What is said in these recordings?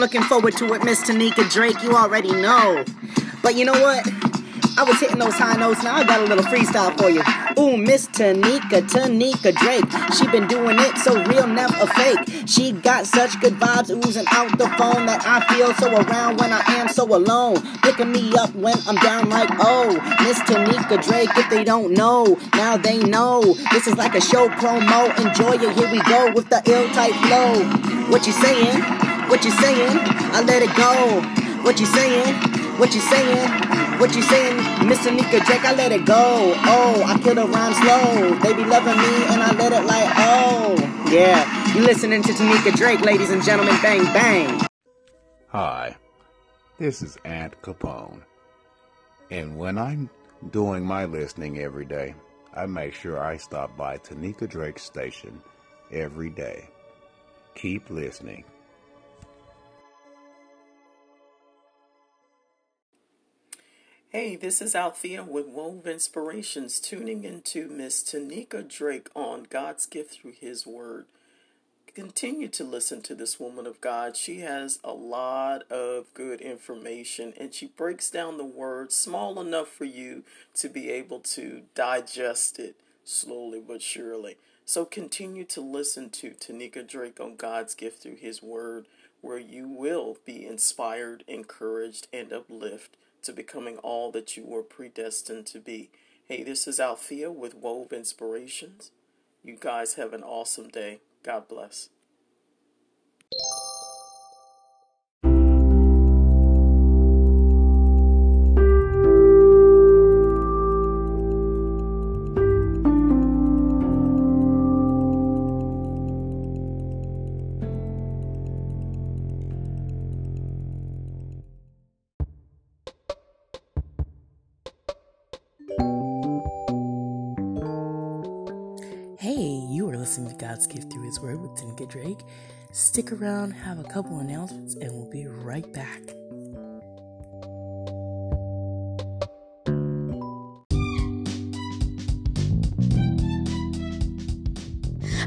looking forward to it, Miss Tanika Drake. You already know. But you know what? I was hitting those high notes. Now I got a little freestyle for you. Ooh, Miss Tanika, Tanika Drake. She been doing it so real, never fake. She got such good vibes oozing out the phone that I feel so around when I am so alone. Picking me up when I'm down like, oh, Miss Tanika Drake. If they don't know, now they know. This is like a show promo. Enjoy it. Here we go with the ill type flow. What you saying? What you saying? I let it go. What you saying? What you saying? What you saying, Miss Tanika Drake? I let it go. Oh, I kill the rhyme slow. They be loving me and I let it like, oh. Yeah, you listening to Tanika Drake, ladies and gentlemen. Bang, bang. Hi, this is Aunt Capone. And when I'm doing my listening every day, I make sure I stop by Tanika Drake's station every day. Keep listening. Hey, this is Althea with Wove Inspirations, tuning into Miss Tanika Drake on God's gift through His Word. Continue to listen to this woman of God. She has a lot of good information and she breaks down the word small enough for you to be able to digest it slowly but surely. So continue to listen to Tanika Drake on God's gift through His Word, where you will be inspired, encouraged, and uplifted to becoming all that you were predestined to be. Hey, this is Althea with Wove Inspirations. You guys have an awesome day. God bless. God's Gift Through His Word with Tanika Drake. Stick around, have a couple announcements, and we'll be right back.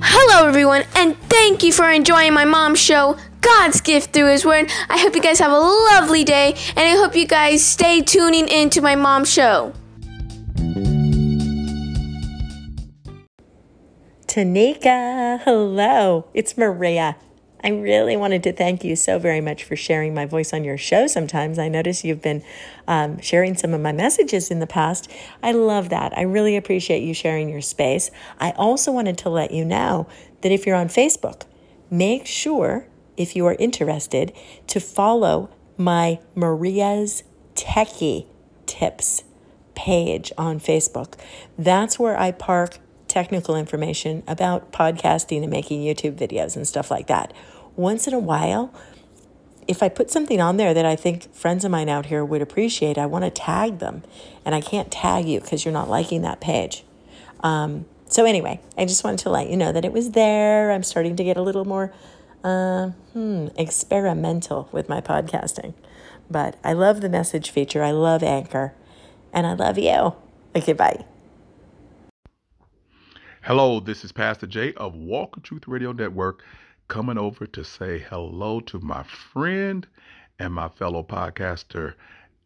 Hello, everyone, and thank you for enjoying my mom's show, God's Gift Through His Word. I hope you guys have a lovely day, and I hope you guys stay tuning into my mom's show. Tanika, hello. It's Maria. I really wanted to thank you so very much for sharing my voice on your show sometimes. I notice you've been um, sharing some of my messages in the past. I love that. I really appreciate you sharing your space. I also wanted to let you know that if you're on Facebook, make sure, if you are interested, to follow my Maria's Techie Tips page on Facebook. That's where I park technical information about podcasting and making YouTube videos and stuff like that. Once in a while, if I put something on there that I think friends of mine out here would appreciate, I want to tag them. And I can't tag you because you're not liking that page. Um, so, anyway, I just wanted to let you know that it was there. I'm starting to get a little more uh, hmm, experimental with my podcasting. But I love the message feature. I love Anchor. And I love you. Okay, bye. Hello, this is Pastor Jay of Walk in Truth Radio Network coming over to say hello to my friend and my fellow podcaster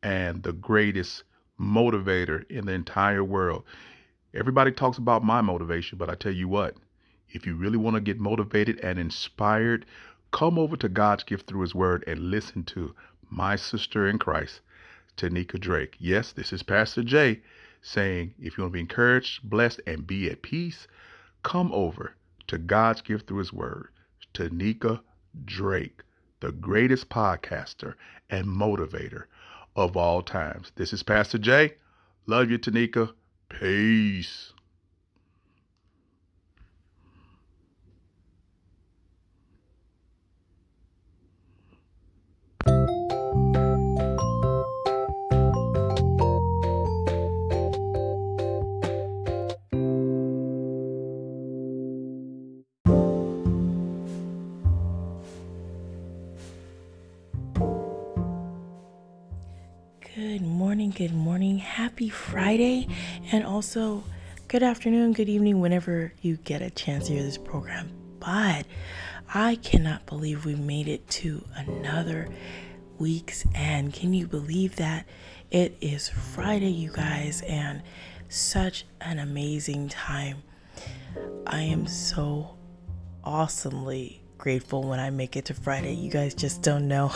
and the greatest motivator in the entire world. Everybody talks about my motivation, but I tell you what, if you really want to get motivated and inspired, come over to God's gift through His Word and listen to my sister in Christ, Tanika Drake. Yes, this is Pastor Jay saying, if you want to be encouraged, blessed, and be at peace, come over to God's gift through His Word. Tanika Drake, the greatest podcaster and motivator of all times. This is Pastor Jay. Love you, Tanika. Peace. Good morning, happy Friday, and also good afternoon, good evening, whenever you get a chance to hear this program. But I cannot believe we made it to another week's end. Can you believe that? It is Friday, you guys, and such an amazing time. I am so awesomely grateful when I make it to Friday. You guys just don't know.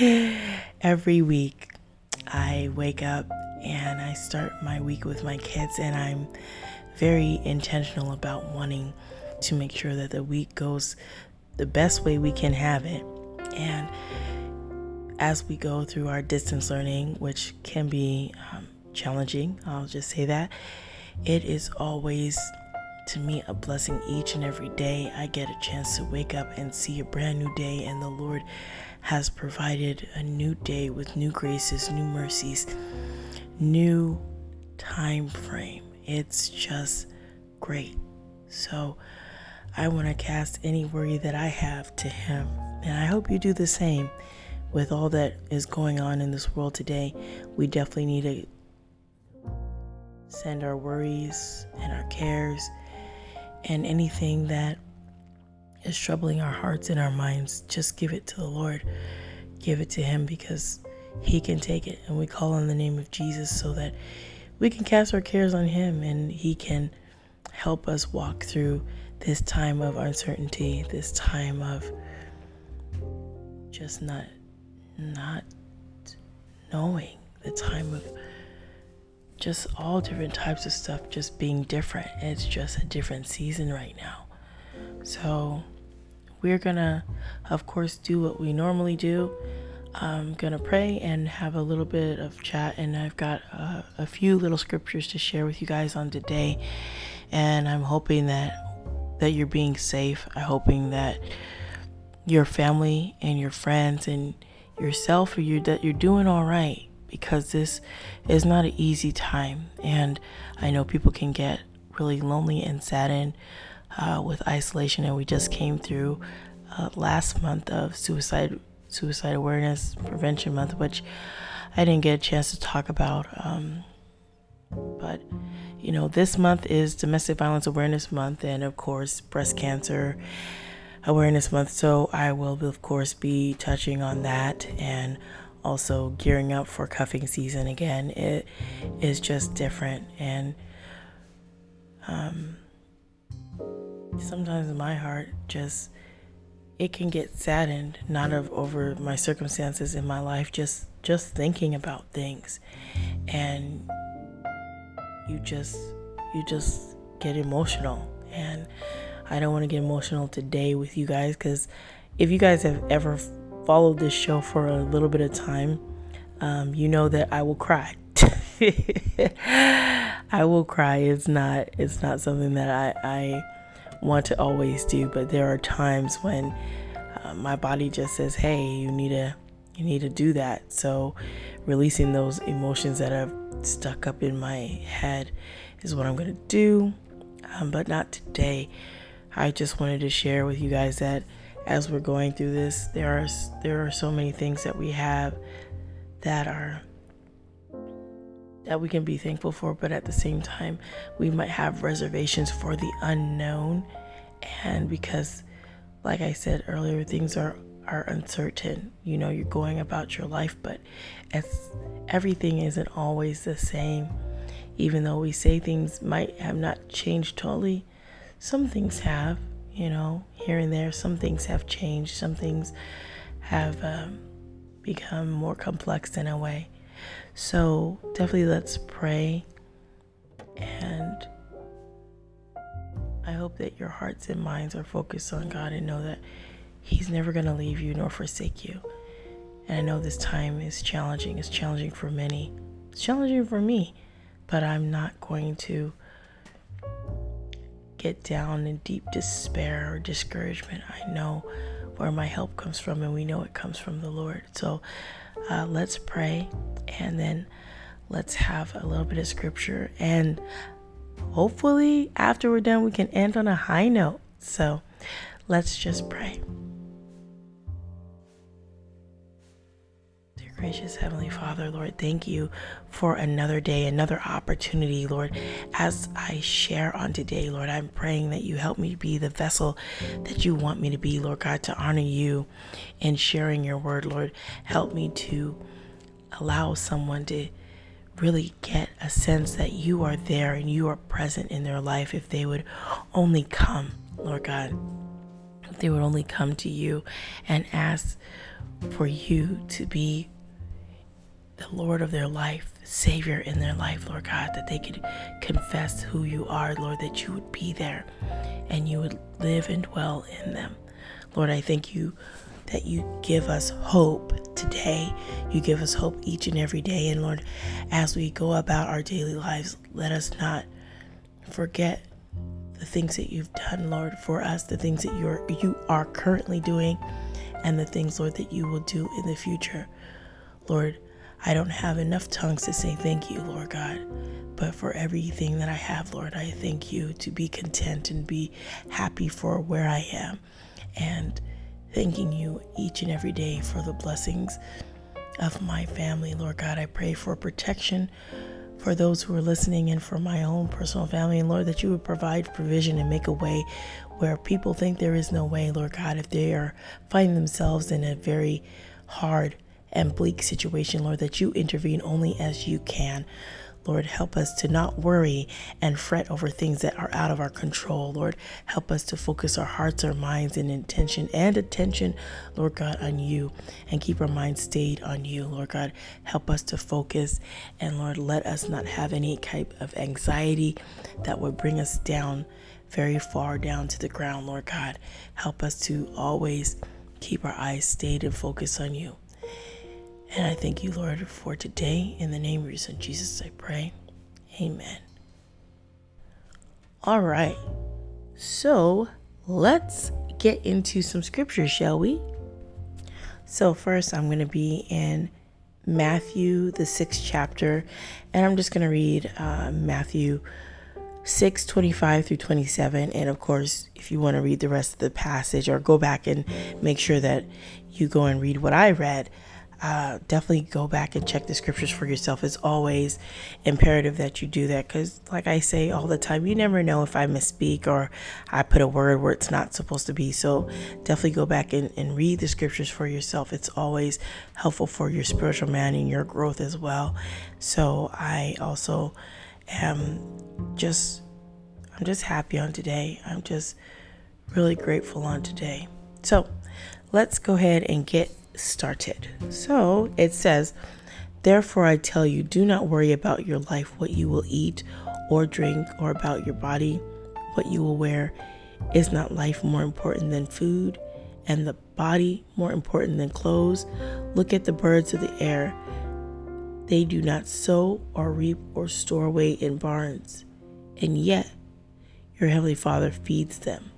Every week, I wake up and I start my week with my kids, and I'm very intentional about wanting to make sure that the week goes the best way we can have it. And as we go through our distance learning, which can be um, challenging, I'll just say that, it is always to me a blessing each and every day. I get a chance to wake up and see a brand new day, and the Lord has provided a new day with new graces, new mercies, new time frame. It's just great. So I want to cast any worry that I have to Him, and I hope you do the same. With all that is going on in this world today, we definitely need to send our worries and our cares and anything that is troubling our hearts and our minds, just give it to the Lord. Give it to Him because He can take it. And we call on the name of Jesus so that we can cast our cares on Him and He can help us walk through this time of uncertainty, this time of just not not knowing, the time of just all different types of stuff just being different. It's just a different season right now. So we're gonna, of course, do what we normally do. I'm gonna pray and have a little bit of chat, and I've got a, a few little scriptures to share with you guys on today. And I'm hoping that that you're being safe. I'm hoping that your family and your friends and yourself, you that you're doing all right because this is not an easy time. And I know people can get really lonely and saddened uh, with isolation. And we just came through uh, last month of suicide suicide awareness prevention month, which I didn't get a chance to talk about. Um, but you know, this month is Domestic Violence Awareness Month, and of course, Breast Cancer Awareness Month. So I will, of course, be touching on that and also gearing up for cuffing season again. It is just different, and um, sometimes my heart just it can get saddened not of over my circumstances in my life just just thinking about things and you just you just get emotional and I don't want to get emotional today with you guys cuz if you guys have ever followed this show for a little bit of time, um, you know that I will cry. I will cry. It's not. It's not something that I, I want to always do, but there are times when uh, my body just says, "Hey, you need to, you need to do that." So, releasing those emotions that have stuck up in my head is what I'm gonna do. Um, but not today. I just wanted to share with you guys that as we're going through this, there are there are so many things that we have that are that we can be thankful for, but at the same time, we might have reservations for the unknown. And because, like I said earlier, things are are uncertain. You know, you're going about your life, but it's everything isn't always the same. Even though we say things might have not changed totally, some things have you know, here and there. Some things have changed, some things have um, become more complex in a way. So, definitely let's pray. And I hope that your hearts and minds are focused on God and know that He's never going to leave you nor forsake you. And I know this time is challenging. It's challenging for many. It's challenging for me. But I'm not going to get down in deep despair or discouragement, I know where my help comes from, and we know it comes from the Lord. So uh, let's pray and then let's have a little bit of scripture. And hopefully, after we're done, we can end on a high note. So let's just pray. Dear Gracious Heavenly Father, Lord, thank you for another day, another opportunity, Lord. As I share on today, Lord, I'm praying that you help me be the vessel that you want me to be, Lord God, to honor you in sharing your word, Lord. Help me to allow someone to really get a sense that you are there and you are present in their life if they would only come, Lord God. If they would only come to you and ask for you to be the Lord of their life, Savior in their life, Lord God, that they could confess who you are, Lord, that you would be there and you would live and dwell in them. Lord, I thank you that you give us hope today. You give us hope each and every day. And Lord, as we go about our daily lives, let us not forget the things that you've done, Lord, for us, the things that you're you are currently doing, and the things, Lord, that you will do in the future. Lord, I don't have enough tongues to say thank you, Lord God. But for everything that I have, Lord, I thank you to be content and be happy for where I am. And thanking you each and every day for the blessings of my family. Lord God, I pray for protection for those who are listening and for my own personal family. And Lord, that you would provide provision and make a way where people think there is no way, Lord God, if they are finding themselves in a very hard and bleak situation, Lord, that you intervene only as you can. Lord, help us to not worry and fret over things that are out of our control. Lord, help us to focus our hearts, our minds, and intention and attention, Lord God, on you and keep our minds stayed on you. Lord God, help us to focus and Lord, let us not have any type of anxiety that would bring us down very far down to the ground, Lord God. Help us to always keep our eyes stayed and focused on you. And I thank you, Lord, for today. In the name of your Son, Jesus, I pray. Amen. All right. So let's get into some scriptures, shall we? So, first, I'm going to be in Matthew, the sixth chapter, and I'm just going to read uh, Matthew 6 25 through 27. And of course, if you want to read the rest of the passage or go back and make sure that you go and read what I read, uh, definitely go back and check the scriptures for yourself. It's always imperative that you do that because, like I say all the time, you never know if I misspeak or I put a word where it's not supposed to be. So, definitely go back and, and read the scriptures for yourself. It's always helpful for your spiritual man and your growth as well. So, I also am just, I'm just happy on today. I'm just really grateful on today. So, let's go ahead and get started. So it says, Therefore, I tell you, do not worry about your life, what you will eat or drink, or about your body, what you will wear. Is not life more important than food, and the body more important than clothes? Look at the birds of the air. They do not sow or reap or store away in barns, and yet your heavenly Father feeds them.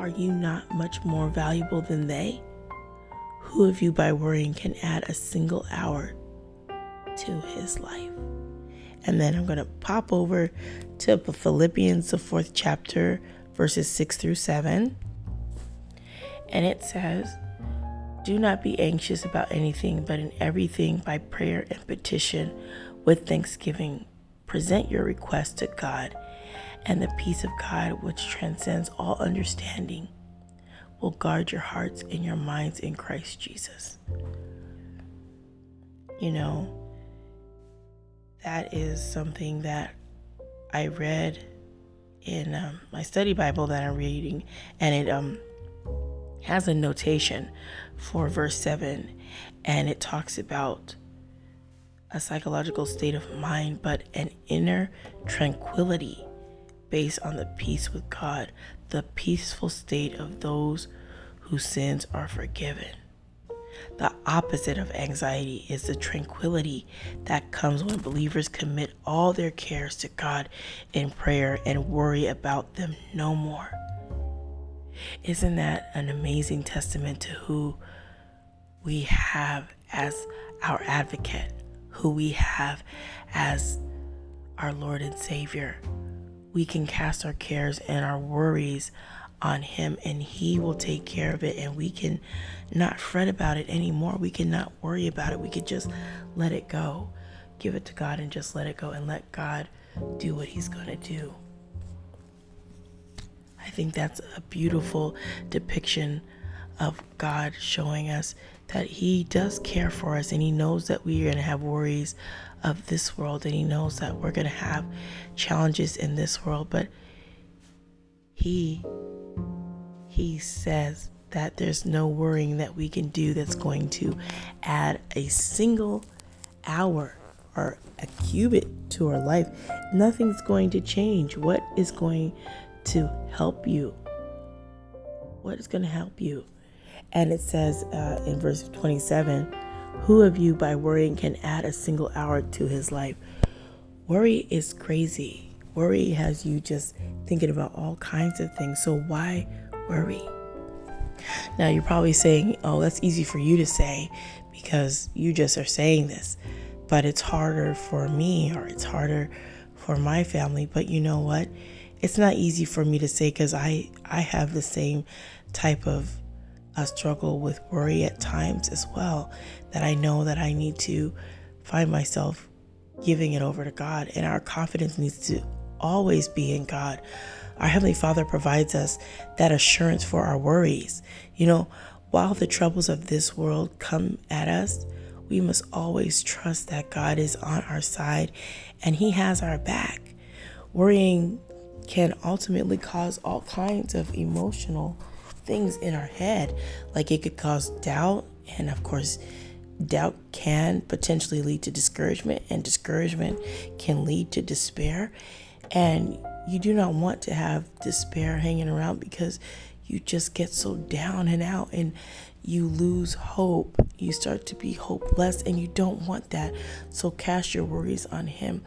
Are you not much more valuable than they? Who of you by worrying can add a single hour to his life? And then I'm going to pop over to Philippians, the fourth chapter, verses 6 through 7. And it says, Do not be anxious about anything, but in everything by prayer and petition with thanksgiving, present your request to God and the peace of God, which transcends all understanding, will guard your hearts and your minds in Christ Jesus. You know, that is something that I read in um, my study Bible that I'm reading, and it um, has a notation for verse 7, and it talks about a psychological state of mind, but an inner tranquility based on the peace with God, the peaceful state of those whose sins are forgiven. The opposite of anxiety is the tranquility that comes when believers commit all their cares to God in prayer and worry about them no more. Isn't that an amazing testament to who we have as our advocate, who we have as our Lord and Savior? We can cast our cares and our worries on Him and He will take care of it. And we can not fret about it anymore. We can not worry about it. We could just let it go. Give it to God and just let it go and let God do what He's going to do. I think that's a beautiful depiction of God showing us that He does care for us and He knows that we are going to have worries of this world and He knows that we're going to have challenges in this world. But He he says that there's no worrying that we can do that's going to add a single hour or a cubit to our life. Nothing's going to change. What is going to help you? What is going to help you? And it says uh, in verse 27 Who of you by worrying can add a single hour to his life? Worry is crazy. Worry has you just thinking about all kinds of things. So why worry. Now, you're probably saying, oh, that's easy for you to say because you just are saying this, but it's harder for me or it's harder for my family. But you know what? It's not easy for me to say because I, I have the same type of a struggle with worry at times as well that I know that I need to find myself giving it over to God. And our confidence needs to always be in God our Heavenly Father provides us that assurance for our worries. You know, while the troubles of this world come at us, we must always trust that God is on our side and He has our back. Worrying can ultimately cause all kinds of emotional things in our head. Like it could cause doubt, and of course, doubt can potentially lead to discouragement, and discouragement can lead to despair. And you do not want to have despair hanging around because you just get so down and out and you lose hope. You start to be hopeless and you don't want that. So cast your worries on Him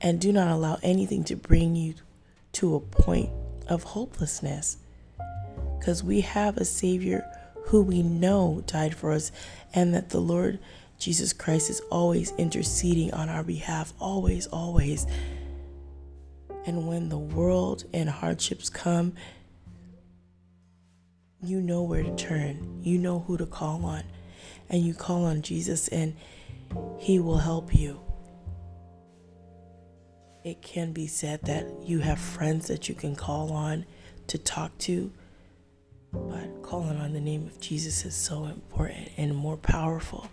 and do not allow anything to bring you to a point of hopelessness. Because we have a Savior who we know died for us and that the Lord Jesus Christ is always interceding on our behalf. Always, always. And when the world and hardships come, you know where to turn. You know who to call on. And you call on Jesus, and He will help you. It can be said that you have friends that you can call on to talk to, but calling on the name of Jesus is so important and more powerful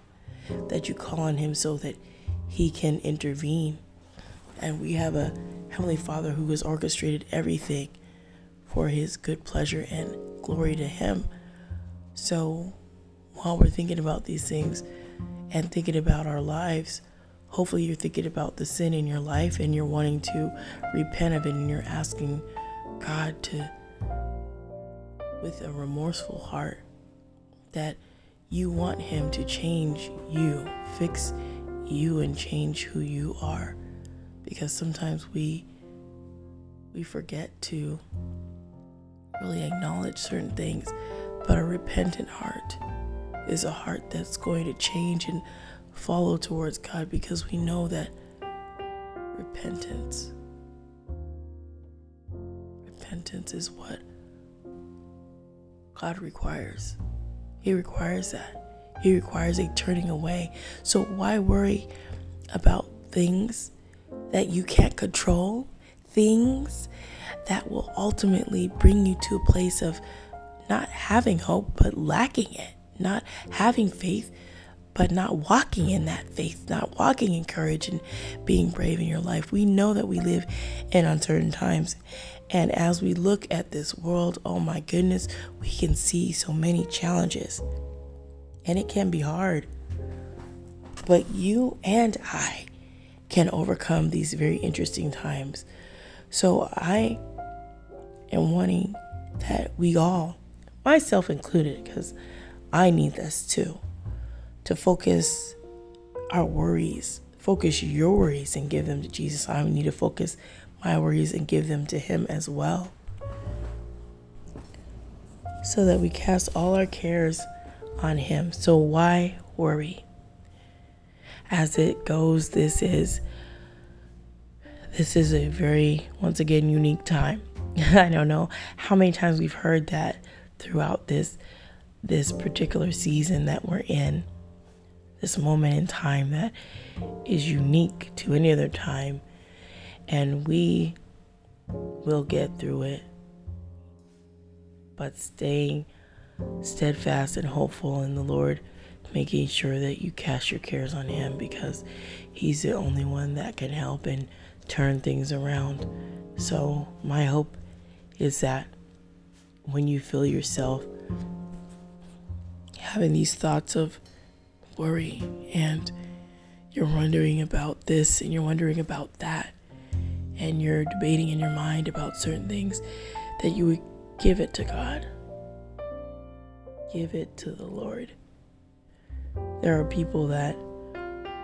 that you call on Him so that He can intervene. And we have a Heavenly Father who has orchestrated everything for His good pleasure and glory to Him. So while we're thinking about these things and thinking about our lives, hopefully you're thinking about the sin in your life and you're wanting to repent of it and you're asking God to, with a remorseful heart, that you want Him to change you, fix you, and change who you are. Because sometimes we we forget to really acknowledge certain things but a repentant heart is a heart that's going to change and follow towards God because we know that repentance repentance is what God requires. He requires that. He requires a turning away. So why worry about things that you can't control, things that will ultimately bring you to a place of not having hope, but lacking it, not having faith, but not walking in that faith, not walking in courage and being brave in your life. We know that we live in uncertain times. And as we look at this world, oh my goodness, we can see so many challenges. And it can be hard. But you and I can overcome these very interesting times. So I am wanting that we all, myself included, because I need this too, to focus our worries, focus your worries and give them to Jesus. I need to focus my worries and give them to Him as well. So that we cast all our cares on Him. So why worry? as it goes, this is this is a very once again unique time. I don't know how many times we've heard that throughout this this particular season that we're in. This moment in time that is unique to any other time and we will get through it. But staying steadfast and hopeful in the Lord, making sure that you cast your cares on Him because He's the only one that can help and turn things around. So, my hope is that when you feel yourself having these thoughts of worry and you're wondering about this and you're wondering about that and you're debating in your mind about certain things, that you would give it to God. Give it to the Lord. There are people that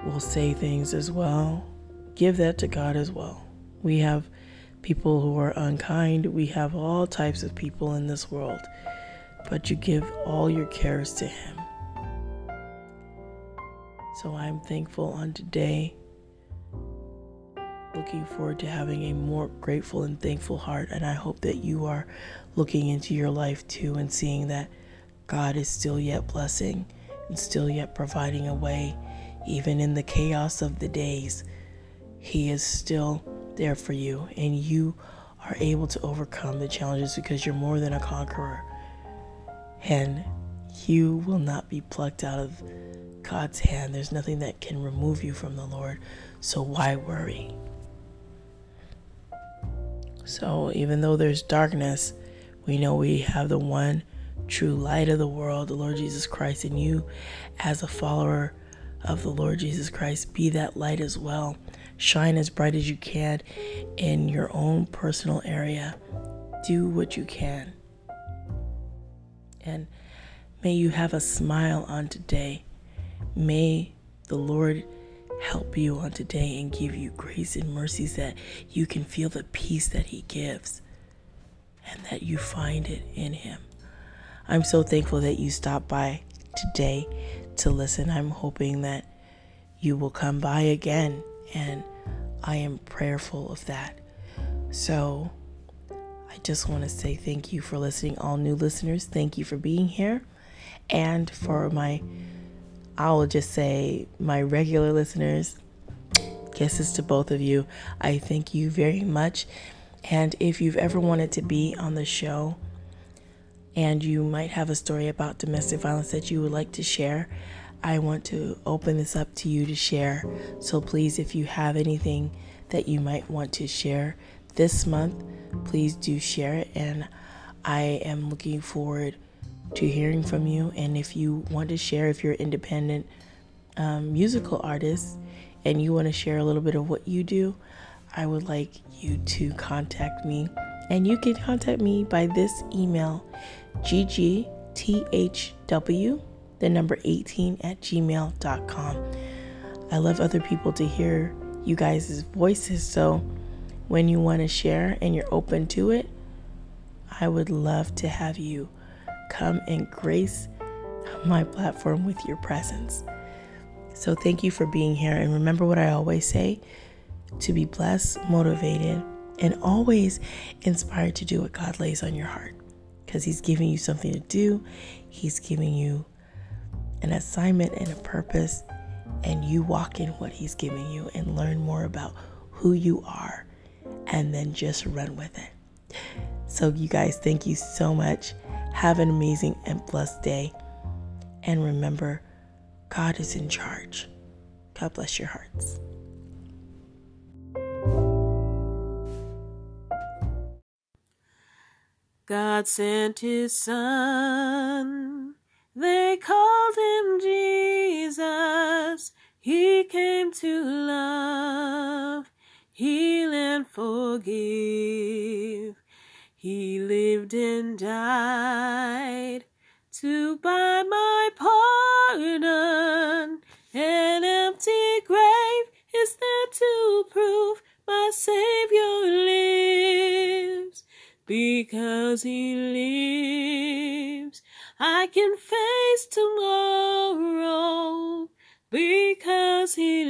will say things as well. Give that to God as well. We have people who are unkind. We have all types of people in this world. But you give all your cares to Him. So I'm thankful on today. Looking forward to having a more grateful and thankful heart. And I hope that you are looking into your life too and seeing that God is still yet blessing and still yet providing a way, even in the chaos of the days. He is still there for you, and you are able to overcome the challenges because you're more than a conqueror. And you will not be plucked out of God's hand. There's nothing that can remove you from the Lord. So why worry? So even though there's darkness, we know we have the one true light of the world, the Lord Jesus Christ, and you, as a follower of the Lord Jesus Christ, be that light as well. Shine as bright as you can in your own personal area. Do what you can. And may you have a smile on today. May the Lord help you on today and give you grace and mercies that you can feel the peace that He gives and that you find it in Him. I'm so thankful that you stopped by today to listen. I'm hoping that you will come by again and I am prayerful of that. So I just want to say thank you for listening, all new listeners. Thank you for being here. And for my, I will just say, my regular listeners, kisses to both of you. I thank you very much. And if you've ever wanted to be on the show and you might have a story about domestic violence that you would like to share, I want to open this up to you to share. So please, if you have anything that you might want to share this month, please do share it. And I am looking forward to hearing from you. And if you want to share, if you're independent um, musical artist and you want to share a little bit of what you do, I would like you to contact me. And you can contact me by this email, ggthw the number 18 at gmail.com. I love other people to hear you guys' voices. So when you want to share and you're open to it, I would love to have you come and grace my platform with your presence. So thank you for being here. And remember what I always say to be blessed, motivated, and always inspired to do what God lays on your heart. Because He's giving you something to do, He's giving you an assignment and a purpose, and you walk in what He's giving you and learn more about who you are, and then just run with it. So, you guys, thank you so much. Have an amazing and blessed day. And remember, God is in charge. God bless your hearts. God sent his son they called him Jesus. He came to love, heal, and forgive. He lived and died to buy my pardon. An empty grave is there to prove my Savior lives. Because he lives, I can face tomorrow because he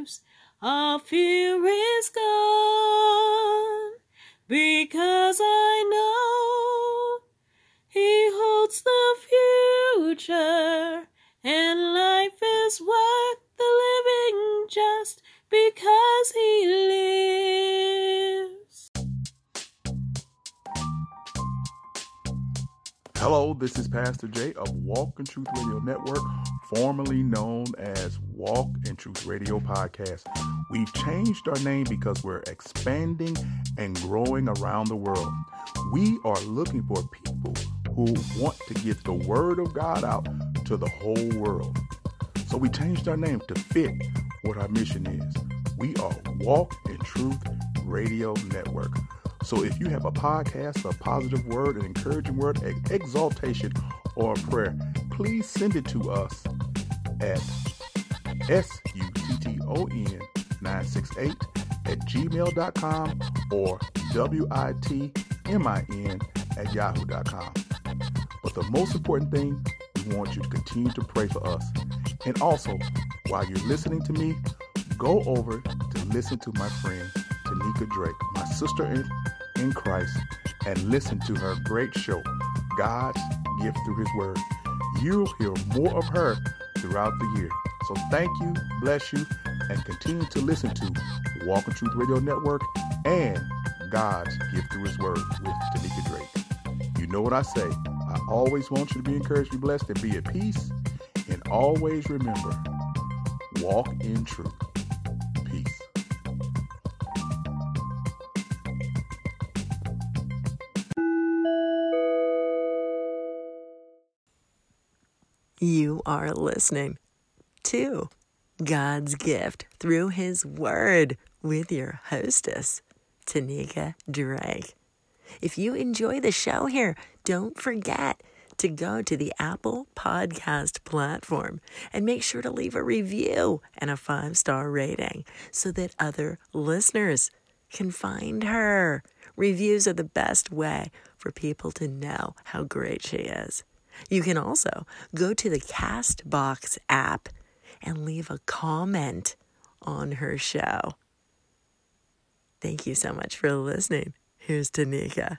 lives. All fear is future, and life is worth the living just because He lives. Hello, this is Pastor Jay of Walk in Truth Radio Network, formerly known as Walk in Truth Radio Podcast. We've changed our name because we're expanding and growing around the world. We are looking for people who want to get the Word of God out to the whole world. So we changed our name to fit what our mission is. We are Walk in Truth Radio Network. So if you have a podcast, a positive word, an encouraging word, an exaltation, or a prayer, please send it to us at S-U-T-T-O-N 968 at gmail.com or W-I-T-M-I-N at yahoo.com. But the most important thing, we want you to continue to pray for us. And also, while you're listening to me, go over to listen to my friend Tanika Drake, my sister in, in Christ, and listen to her great show, God's Gift Through His Word. You'll hear more of her throughout the year. So thank you, bless you, and continue to listen to Walk in Truth Radio Network and God's Gift Through His Word with Tanika Drake. You know what I say. Always want you to be encouraged, be blessed, and be at peace. And always remember, walk in truth. Peace. You are listening to God's gift through His Word with your hostess, Tanika Drake. If you enjoy the show here, don't forget to go to the Apple Podcast platform and make sure to leave a review and a five star rating so that other listeners can find her. Reviews are the best way for people to know how great she is. You can also go to the Castbox app and leave a comment on her show. Thank you so much for listening. Here's Tanika.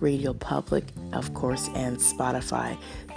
Radio Public, of course, and Spotify.